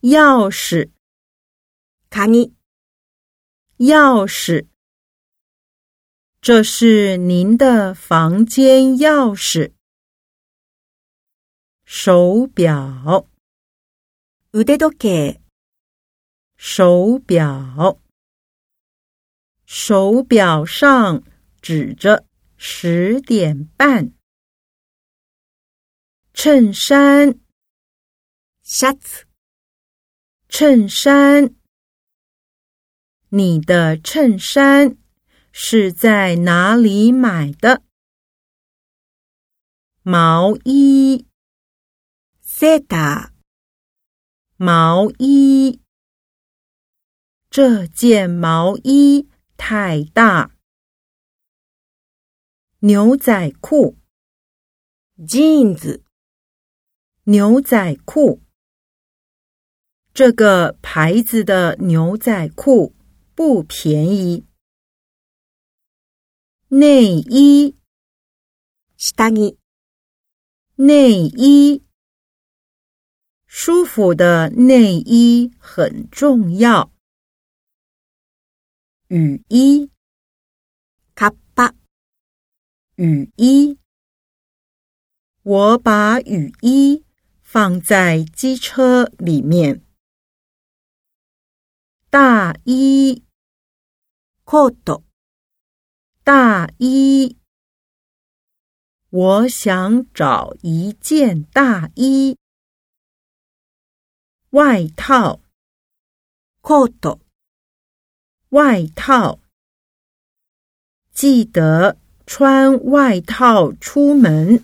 钥匙，鍵、钥匙。这是您的房间钥匙。手表，腕時計、手表，手表上指着十点半。衬衫，シャツ、 衬衫，你的衬衫是在哪里买的？毛衣，seta，毛衣，这件毛衣太大。牛仔裤 j e 牛仔裤。这个牌子的牛仔裤不便宜。内衣，下着、内衣。舒服的内衣很重要。雨衣，カッパ、雨衣。我把雨衣放在机车里面。 大衣，コート、大衣。我想找一件大衣。外套，コート、外套。记得穿外套出门。